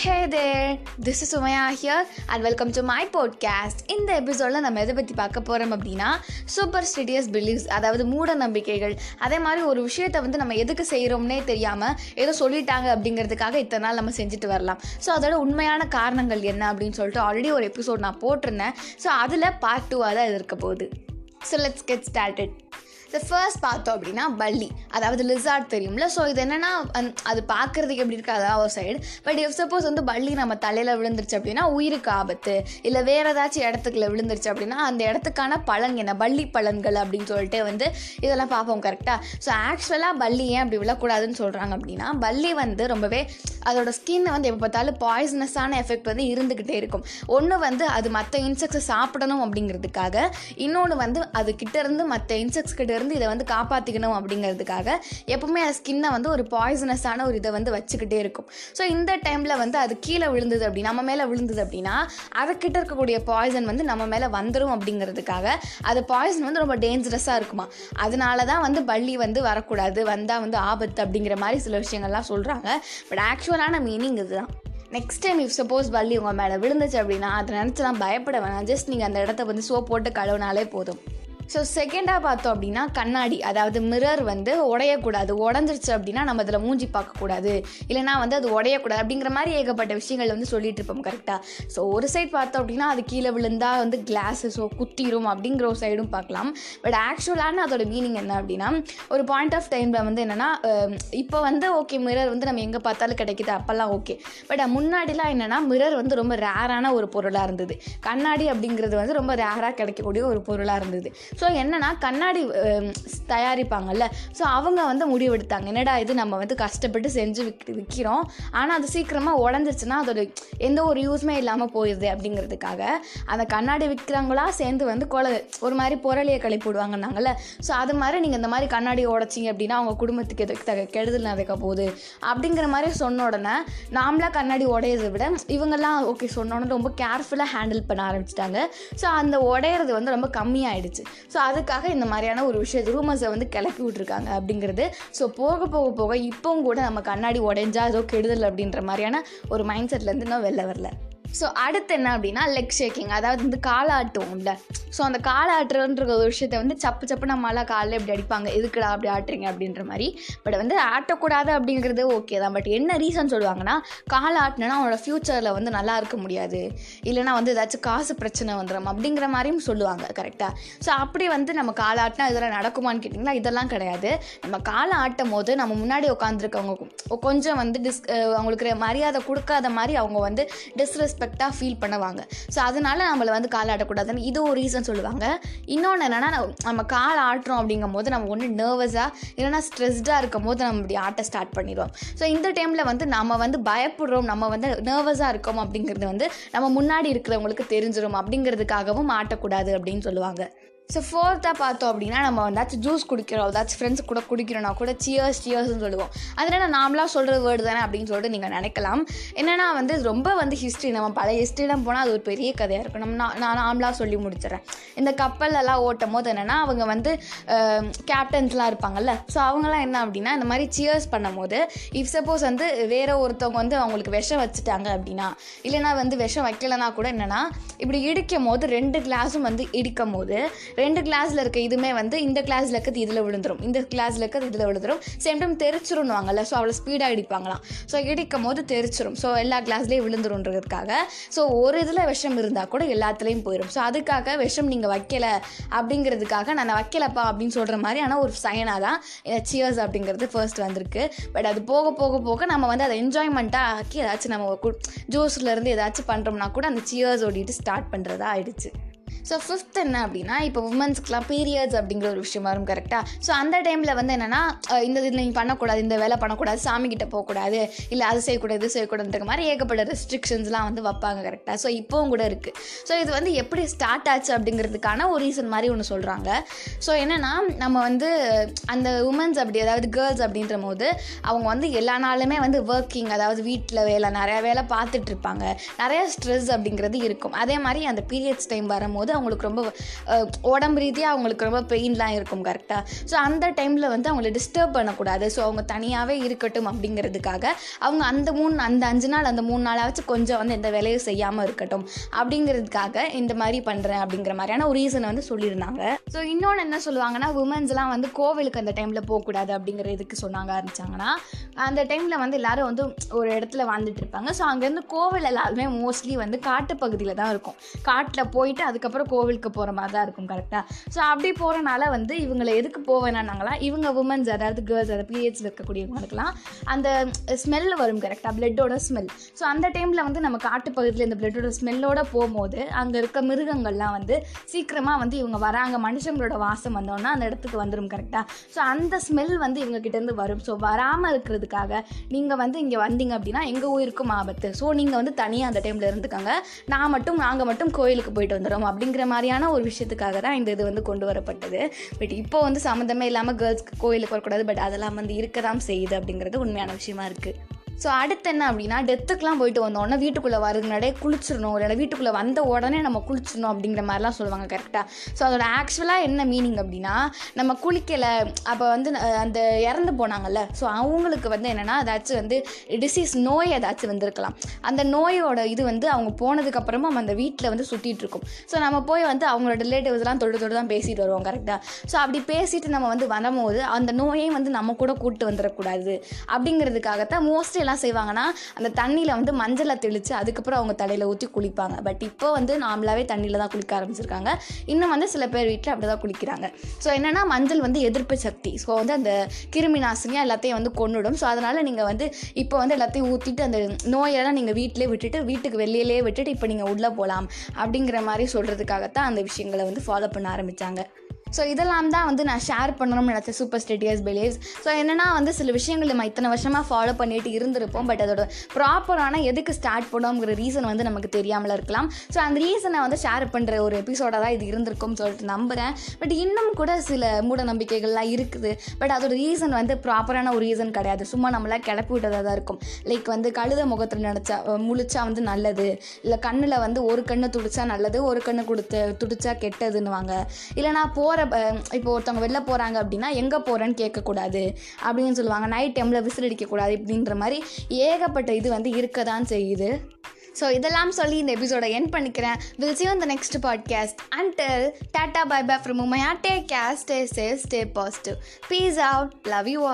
Hey there, this is Sumaya here and welcome to my podcast. இந்த எபிசோடில் நம்ம எதை பற்றி பார்க்க போகிறோம் அப்படின்னா சூப்பர் ஸ்டிடியஸ் பிலீவ்ஸ் அதாவது மூட நம்பிக்கைகள். அதே மாதிரி ஒரு விஷயத்தை வந்து நம்ம எதுக்கு செய்கிறோம்னே தெரியாமல் ஏதோ சொல்லிட்டாங்க அப்படிங்கிறதுக்காக இத்தனை நாள் நம்ம செஞ்சுட்டு வரலாம். ஸோ அதோட உண்மையான காரணங்கள் என்ன அப்படின்னு சொல்லிட்டு ஆல்ரெடி ஒரு எபிசோட் நான் போட்டிருந்தேன். ஸோ அதில் பார்ட் டூவாக தான் இது இருக்க போகுது. So let's get started first பார்த்தோம் அப்படின்னா பள்ளி. அதாவது லிசார்ட் தெரியும்ல. ஸோ இது என்னென்னா அது பார்க்குறதுக்கு எப்படி இருக்குது அதாவது ஒரு சைடு பட் இஃப் சப்போஸ் வந்து பள்ளி நம்ம தலையில் விழுந்துருச்சு அப்படின்னா உயிருக்கு ஆபத்து. இல்லை வேறு ஏதாச்சும் இடத்துக்குள்ள விழுந்துருச்சு அப்படின்னா அந்த இடத்துக்கான பலன் என்ன? பள்ளி பலன்கள் அப்படின்னு சொல்லிட்டு வந்து இதெல்லாம் பார்ப்போம் கரெக்டாக ஸோ ஆக்சுவலாக பள்ளி ஏன் அப்படி விழக்கூடாதுன்னு சொல்கிறாங்க அப்படின்னா பள்ளி வந்து ரொம்பவே அதோட ஸ்கின் வந்து எப்போ பார்த்தாலும் பாய்சனஸான எஃபெக்ட் வந்து இருந்துக்கிட்டே இருக்கும். ஒன்று வந்து அது மற்ற இன்செக்ட்ஸை சாப்பிடணும் அப்படிங்கிறதுக்காக இன்னொன்று வந்து அது கிட்டேருந்து மற்ற இன்செக்ட்ஸ் கிட்டேருந்து இருந்து இதை வந்து காப்பாற்றிக்கணும் அப்படிங்கிறதுக்காக எப்பவுமே அது ஸ்கின்னை வந்து ஒரு பாய்சனஸான ஒரு இதை வந்து வச்சுக்கிட்டே இருக்கும். ஸோ இந்த டைமில் வந்து அது கீழே விழுந்தது அப்படி நம்ம மேலே விழுந்தது அப்படின்னா அதுக்கிட்ட இருக்கக்கூடிய பாய்சன் வந்து நம்ம மேலே வந்துடும் அப்படிங்கிறதுக்காக அது பாய்சன் வந்து ரொம்ப டேஞ்சரஸாக இருக்குமா? அதனால தான் வந்து பள்ளி வந்து வரக்கூடாது வந்தால் வந்து ஆபத்து அப்படிங்கிற மாதிரி சில விஷயங்கள்லாம் சொல்கிறாங்க பட் ஆக்சுவலான மீனிங் இதுதான். நெக்ஸ்ட் டைம் இஃப் சப்போஸ் பள்ளி உங்கள் மேலே விழுந்துச்சு அப்படின்னா அதை நினச்சலாம் பயப்பட வேணாம். ஜஸ்ட் நீங்கள் அந்த இடத்த வந்து சோப் போட்டு கழுவினாலே போதும். ஸோ செகண்டாக பார்த்தோம் அப்படின்னா கண்ணாடி அதாவது மிரர் வந்து உடையக்கூடாது. உடஞ்சிருச்சு அப்படின்னா நம்ம அதில் மூஞ்சி பார்க்கக்கூடாது. இல்லைனா வந்து அது உடையக்கூடாது அப்படிங்கிற மாதிரி ஏகப்பட்ட விஷயங்கள் வந்து சொல்லிட்டு இருப்போம் கரெக்டாக ஸோ ஒரு சைட் பார்த்தோம் அப்படின்னா அது கீழே விழுந்தா வந்து கிளாஸஸோ குத்திரும் அப்படிங்கிற ஒரு சைடும் பார்க்கலாம். பட் ஆக்சுவலான அதோட மீனிங் என்ன அப்படின்னா ஒரு பாயிண்ட் ஆஃப் டைமில் வந்து என்னென்னா இப்போ வந்து ஓகே மிரர் வந்து நம்ம எங்கே பார்த்தாலும் கிடைக்கிது அப்போல்லாம் ஓகே பட் முன்னாடிலாம் என்னென்னா மிரர் வந்து ரொம்ப ரேரான ஒரு பொருளாக இருந்தது. கண்ணாடி அப்படிங்கிறது வந்து ரொம்ப ரேராக கிடைக்கக்கூடிய ஒரு பொருளாக இருந்தது. ஸோ என்னென்னா கண்ணாடி தயாரிப்பாங்கல்ல. ஸோ அவங்க வந்து முடிவெடுத்தாங்க. என்னடா இது நம்ம வந்து கஷ்டப்பட்டு செஞ்சு விக் விற்கிறோம் ஆனால் அது சீக்கிரமாக உடஞ்சிருச்சுன்னா அதோட எந்த ஒரு யூஸுமே இல்லாமல் போயிடுது அப்படிங்கிறதுக்காக அந்த கண்ணாடி விற்கிறவங்களா சேர்ந்து வந்து கொலை ஒரு மாதிரி புரளியை கழிப்பு விடுவாங்கன்னாங்கல்ல ஸோ அது மாதிரி நீங்கள் இந்த மாதிரி கண்ணாடி உடச்சிங்க அப்படின்னா அவங்க குடும்பத்துக்கு எதுக்கு தக கெடுதல் நடக்க போகுது. அப்படிங்கிற மாதிரி சொன்ன உடனே நாமளாக கண்ணாடி உடையதை விட இவங்கெல்லாம் ஓகே சொன்ன உடனே ரொம்ப கேர்ஃபுல்லாக ஹேண்டில் பண்ண ஆரம்பிச்சிட்டாங்க. ஸோ அந்த உடையிறது வந்து ரொம்ப கம்மியாயிடுச்சு. ஸோ அதுக்காக இந்த மாதிரியான ஒரு விஷயத்தை ரூமர்ஸை வந்து கிளப்பி விட்ருக்காங்க அப்படிங்கிறது. ஸோ போக போக போக இப்போவும் கூட நம்ம கண்ணாடி உடைஞ்சா ஏதோ கெடுதல் அப்படின்ற மாதிரியான ஒரு மைண்ட் செட்லேருந்து இன்னும் வெளில வரல. ஸோ அடுத்து என்ன அப்படின்னா லெக் ஷேக்கிங் அதாவது வந்து காலாட்டுவோம்ல ஸோ அந்த காலாட்டுறன்ற ஒரு விஷயத்தை வந்து சப்பு சப்பு நம்மளால் காலில் இப்படி அடிப்பாங்க. எதுக்குடா அப்படி ஆட்டுறீங்க அப்படின்ற மாதிரி. பட் வந்து ஆட்டக்கூடாது அப்படிங்கிறது ஓகே தான். பட் என்ன ரீசன் சொல்லுவாங்கன்னா கால் ஆட்டினா அவனோட ஃப்யூச்சரில் வந்து நல்லா இருக்க முடியாது. இல்லைனா வந்து ஏதாச்சும் காசு பிரச்சனை வந்துடும் அப்படிங்கிற மாதிரியும் சொல்லுவாங்க கரெக்டாக ஸோ அப்படி வந்து நம்ம காலாட்டினா இதெல்லாம் நடக்குமான்னு கேட்டிங்களா இதெல்லாம் கிடையாது. நம்ம காலை ஆட்டும் போது நம்ம முன்னாடி உட்காந்துருக்கவங்க கொஞ்சம் வந்து டிஸ் அவங்களுக்கு மரியாதை கொடுக்காத மாதிரி அவங்க வந்து டிஸ்ரெஸ்பெக்ட் ரெஸ்பெக்டாக ஃபீல் பண்ணுவாங்க. ஸோ அதனால நம்மளை வந்து கால் ஆட்டக்கூடாதுன்னு இது ஒரு ரீசன் சொல்லுவாங்க. இன்னொன்று என்னென்னா நம்ம கால் ஆட்டுறோம் அப்படிங்கும் போது நம்ம ஒன்று நர்வஸாக இல்லைனா ஸ்ட்ரெஸ்டாக இருக்கும் போது நம்ம இப்படி ஆட்ட ஸ்டார்ட் பண்ணிடுவோம். ஸோ இந்த டைமில் வந்து நம்ம வந்து பயப்படுறோம் நம்ம வந்து நர்வஸாக இருக்கோம் அப்படிங்கிறது வந்து நம்ம முன்னாடி இருக்கிறவங்களுக்கு தெரிஞ்சிடும் அப்படிங்கிறதுக்காகவும் ஆட்டக்கூடாது அப்படின்னு சொல்லுவாங்க. ஸோ ஃபோர்த்தாக பார்த்தோம் அப்படின்னா நம்ம வந்தாச்சும் ஜூஸ் குடிக்கிறோம் ஏதாச்சும் ஃப்ரெண்ட்ஸ் கூட குடிக்கிறோம்னா கூட சியர்ஸ் சியர்ஸ்னு சொல்லுவோம். அது என்ன நாமளாக சொல்கிற வேர்டு தானே அப்படின்னு சொல்லிட்டு நீங்கள் நினைக்கலாம். என்னென்னா வந்து ரொம்ப வந்து ஹிஸ்ட்ரி நம்ம பல ஹிஸ்ட்ரிலாம் போனால் அது ஒரு பெரிய கதையாக இருக்கும். நம்ம நான் நான் நாமளாக சொல்லி முடிச்சிடறேன். இந்த கப்பல்லெல்லாம் ஓட்டும் போது என்னென்னா அவங்க வந்து கேப்டன்ஸ்லாம் இருப்பாங்கல்ல. ஸோ அவங்களாம் என்ன அப்படின்னா இந்த மாதிரி சியர்ஸ் பண்ணும் போது இஃப் சப்போஸ் வந்து வேற ஒருத்தவங்க வந்து அவங்களுக்கு விஷம் வச்சுட்டாங்க அப்படின்னா இல்லைனா வந்து விஷம் வைக்கலைன்னா கூட என்னென்னா இப்படி இடிக்கும் போது ரெண்டு கிளாஸும் வந்து இடிக்கும் போது ரெண்டு கிளாஸில் இருக்க இதுவுமே வந்து இந்த கிளாஸில் இருக்கிறது இதில் விழுந்துரும். இந்த கிளாஸில் இருக்கிறது இதில் விழுந்துரும். சேம் டைம் தெரிச்சிருவாங்கல்ல ஸோ அவ்வளோ ஸ்பீடாக இடிப்பாங்களாம். ஸோ இடிக்கும் போது தெரிச்சிரும். ஸோ எல்லா கிளாஸ்லேயும் விழுந்துருன்றதுக்காக ஸோ ஒரு இதில் விஷம் இருந்தால் கூட எல்லாத்துலேயும் போயிடும் ஸோ அதுக்காக விஷம் நீங்கள் வைக்கலை அப்படிங்கிறதுக்காக நான் வைக்கலப்பா அப்படின்னு சொல்கிற மாதிரி ஆனால் ஒரு சைனாக தான் சியர்ஸ் அப்படிங்கிறது ஃபர்ஸ்ட் வந்திருக்கு. பட் அது போக போக போக நம்ம வந்து அதை என்ஜாய்மெண்ட்டாக ஆக்கி ஏதாச்சும் நம்ம ஜூஸ்லேருந்து ஏதாச்சும் பண்ணுறோம்னா கூட அந்த சியர்ஸ் ஓடிட்டு ஸ்டார்ட் பண்ணுறதா ஆயிடுச்சு. ஸோ ஃபிஃப்த் என்ன அப்படின்னா இப்போ உமன்ஸ்க்குலாம் பீரியட்ஸ் அப்படிங்கிற ஒரு விஷயம் வரும் கரெக்டாக ஸோ அந்த டைமில் வந்து என்னென்னா இந்த இதில் நீங்கள் பண்ணக்கூடாது இந்த வேலை பண்ணக்கூடாது சாமி கிட்ட போகக்கூடாது இல்லை அது செய்யக்கூடாது இது செய்யக்கூடாதுன்ற மாதிரி ஏகப்பட்ட ரெஸ்ட்ரிக்ஷன்ஸ்லாம் வந்து வைப்பாங்க கரெக்டாக ஸோ இப்போவும் கூட இருக்குது ஸோ இது வந்து எப்படி ஸ்டார்ட் ஆச்சு அப்படிங்கிறதுக்கான ஒரு ரீசன் மாதிரி ஒன்று சொல்கிறாங்க ஸோ என்னென்னா நம்ம வந்து அந்த உமன்ஸ் அப்படி அதாவது கேர்ள்ஸ் அப்படின்ற போது அவங்க வந்து எல்லா நாளுமே வந்து ஒர்க்கிங் அதாவது வீட்டில் வேலை நிறையா வேலை பார்த்துட்ருப்பாங்க நிறையா ஸ்ட்ரெஸ் அப்படிங்கிறது இருக்கும். அதே மாதிரி அந்த பீரியட்ஸ் டைம் வரும்போது அவங்களுக்கு ரொம்ப உடம்பு ரீதியாக அவங்களுக்கு ரொம்ப பெயின்லாம் இருக்கும் கரெக்டாக ஸோ அந்த டைமில் வந்து அவங்கள டிஸ்டர்ப் பண்ணக்கூடாது. ஸோ அவங்க தனியாகவே இருக்கட்டும் அப்படிங்கிறதுக்காக அவங்க அந்த மூணு அந்த அஞ்சு நாள் அந்த மூணு நாளாச்சும் கொஞ்சம் வந்து எந்த வேலையும் செய்யாமல் இருக்கட்டும். அப்படிங்கிறதுக்காக இந்த மாதிரி பண்ணுறேன் அப்படிங்கிற மாதிரியான ஒரு ரீசனை வந்து சொல்லியிருந்தாங்க. ஸோ இன்னொன்று என்ன சொல்லுவாங்கன்னா உமன்ஸ்லாம் வந்து கோவிலுக்கு அந்த டைமில் போகக்கூடாது அப்படிங்கிற இதுக்கு சொன்னாங்க ஆரம்பிச்சாங்கன்னா அந்த டைமில் வந்து எல்லாரும் வந்து ஒரு இடத்துல வாழ்ந்துட்டு இருப்பாங்க. ஸோ அங்கேருந்து கோவில் எல்லாருமே மோஸ்ட்லி வந்து காட்டு பகுதியில் தான் இருக்கும். காட்டில் போயிட்டு அதுக்கப்புறம் கோவிலுக்கு போகிற மாதிரி தான் இருக்கும் கரெக்டாக ஸோ அப்படி போகிறனால வந்து இவங்களை எதுக்கு போவேனாங்களா இவங்க உமன்ஸ் அதாவது கேர்ள்ஸ் அதாவது பிஹெச் இருக்கக்கூடியவங்களுக்குலாம் அந்த ஸ்மெல் வரும் கரெக்டாக பிளட்டோட ஸ்மெல் ஸோ அந்த டைமில் வந்து நம்ம காட்டுப்பகுதியில் இந்த பிளட்டோட ஸ்மெல்லோட போகும்போது அங்கே இருக்க மிருகங்கள்லாம் வந்து சீக்கிரமாக வந்து இவங்க வராங்க. மனுஷங்களோட வாசம் வந்தோன்னா அந்த இடத்துக்கு வந்துடும் கரெக்டாக ஸோ அந்த ஸ்மெல் வந்து இவங்க கிட்டேருந்து வரும். ஸோ வராமல் இருக்கிறதுக்காக நீங்கள் வந்து இங்கே வந்தீங்க அப்படின்னா எங்கள் உயிருக்கும் ஆபத்து. ஸோ நீங்கள் வந்து தனியாக அந்த டைமில் இருந்துக்கோங்க. நான் மட்டும் நாங்கள் மட்டும் கோயிலுக்கு போயிட்டு வந்துடும் அப்படிங்கிற மாதிரியான ஒரு விஷயத்துக்காக தான் இந்த இது வந்து கொண்டு வரப்பட்டது. பட் இப்போ வந்து சம்மந்தமே இல்லாமல் கேர்ள்ஸ்க்கு கோயிலுக்கு வரக்கூடாது பட் அதெல்லாம் வந்து இருக்க தான் செய்யுது அப்படிங்கிறது உண்மையான விஷயமா இருக்குது ஸோ அடுத்து என்ன அப்படின்னா டெத்துக்கெலாம் போயிட்டு வந்தோடனே வீட்டுக்குள்ளே வரதுக்கு முன்னாடியே குளிச்சிடணும். இல்லை வீட்டுக்குள்ளே வந்த உடனே நம்ம குளிச்சிடணும் அப்படிங்கிற மாதிரிலாம் சொல்லுவாங்க கரெக்டாக ஸோ அதோட ஆக்சுவலாக என்ன மீனிங் அப்படின்னா நம்ம குளிக்கலை அப்போ வந்து அந்த இறந்து போனாங்கல்ல. ஸோ அவங்களுக்கு வந்து என்னென்னா ஏதாச்சும் வந்து டிசீஸ் நோய் ஏதாச்சும் வந்திருக்கலாம். அந்த நோயோட இது வந்து அவங்க போனதுக்கப்புறமா அந்த வீட்டில் வந்து சுற்றிட்டு இருக்கும். ஸோ நம்ம போய் வந்து அவங்களோட ரிலேட்டிவ்ஸ்லாம் தொட்டு தொட்டு தான் பேசிட்டு வருவோம் கரெக்டாக ஸோ அப்படி பேசிட்டு நம்ம வந்து வரும்போது அந்த நோயையும் வந்து நம்ம கூட கூப்பிட்டு வந்துடக்கூடாது. அப்படிங்கிறதுக்காகத்தான் மோஸ்ட்லி எல்லாம் செய்வாங்கன்னா அந்த தண்ணியில் வந்து மஞ்சளை தெளித்து அதுக்கப்புறம் அவங்க தலையில் ஊற்றி குளிப்பாங்க. பட் இப்போ வந்து நார்மலாகவே தண்ணியில் தான் குளிக்க ஆரம்பிச்சிருக்காங்க. இன்னும் வந்து சில பேர் வீட்டில் அப்படி தான் குளிக்கிறாங்க. ஸோ என்னென்னா மஞ்சள் வந்து எதிர்ப்பு சக்தி. ஸோ வந்து அந்த கிருமி நாசினியாக எல்லாத்தையும் வந்து கொன்னுடும். ஸோ அதனால் நீங்கள் வந்து இப்போ வந்து எல்லாத்தையும் ஊற்றிட்டு அந்த நோயெல்லாம் நீங்கள் வீட்டிலே விட்டுட்டு வீட்டுக்கு வெளியிலே விட்டுட்டு இப்போ நீங்கள் உள்ளே போகலாம் அப்படிங்கிற மாதிரி சொல்கிறதுக்காகத்தான் அந்த விஷயங்களை வந்து ஃபாலோ பண்ண ஆரம்பித்தாங்க ஸோ இதெல்லாம் தான் வந்து நான் ஷேர் பண்ணணும்னு நினச்சேன் சூப்பர் ஸ்டேட்டியஸ் பிலீவ்ஸ் ஸோ என்னென்னா வந்து சில விஷயங்கள் நம்ம இத்தனை வருஷமாக ஃபாலோ பண்ணிட்டு இருந்திருப்போம். பட் அதோட ப்ராப்பரான எதுக்கு ஸ்டார்ட் பண்ணோங்கிற ரீசன் வந்து நமக்கு தெரியாமல் இருக்கலாம். ஸோ அந்த ரீசனை வந்து ஷேர் பண்ணுற ஒரு எபிசோடாக தான் இது இருந்திருக்கும்னு சொல்லிட்டு நம்புகிறேன் பட் இன்னும் கூட சில மூட நம்பிக்கைகள்லாம் இருக்குது. பட் அதோட ரீசன் வந்து ப்ராப்பரான ஒரு ரீசன் கிடையாது. சும்மா நம்மளாம் கிளப்பி விட்டதாக தான் இருக்கும். லைக் வந்து கழுத முகத்தில் நினச்சா முழிச்சா வந்து நல்லது. இல்லை கண்ணில் வந்து ஒரு கண்ணு துடிச்சா நல்லது ஒரு கண்ணு கொடுத்து துடிச்சா கெட்டதுன்னுவாங்க. இல்லைனா போகிற இப்போ ஒருத்தவங்க வெளில போகிறாங்க அப்படின்னா எங்கே போகிறேன்னு கேட்கக்கூடாது. அப்படின்னு சொல்லுவாங்க. நைட் டைமில் விசில் அடிக்கக்கூடாது இப்படின்ற மாதிரி ஏகப்பட்ட இது வந்து இருக்க தான் செய்யுது. ஸோ இதெல்லாம் சொல்லி இந்த எபிசோட என் பண்ணிக்கிறேன். Will see you in the next tata bye bye from bye from umaya take stay stay safe stay positive. Peace out. Love you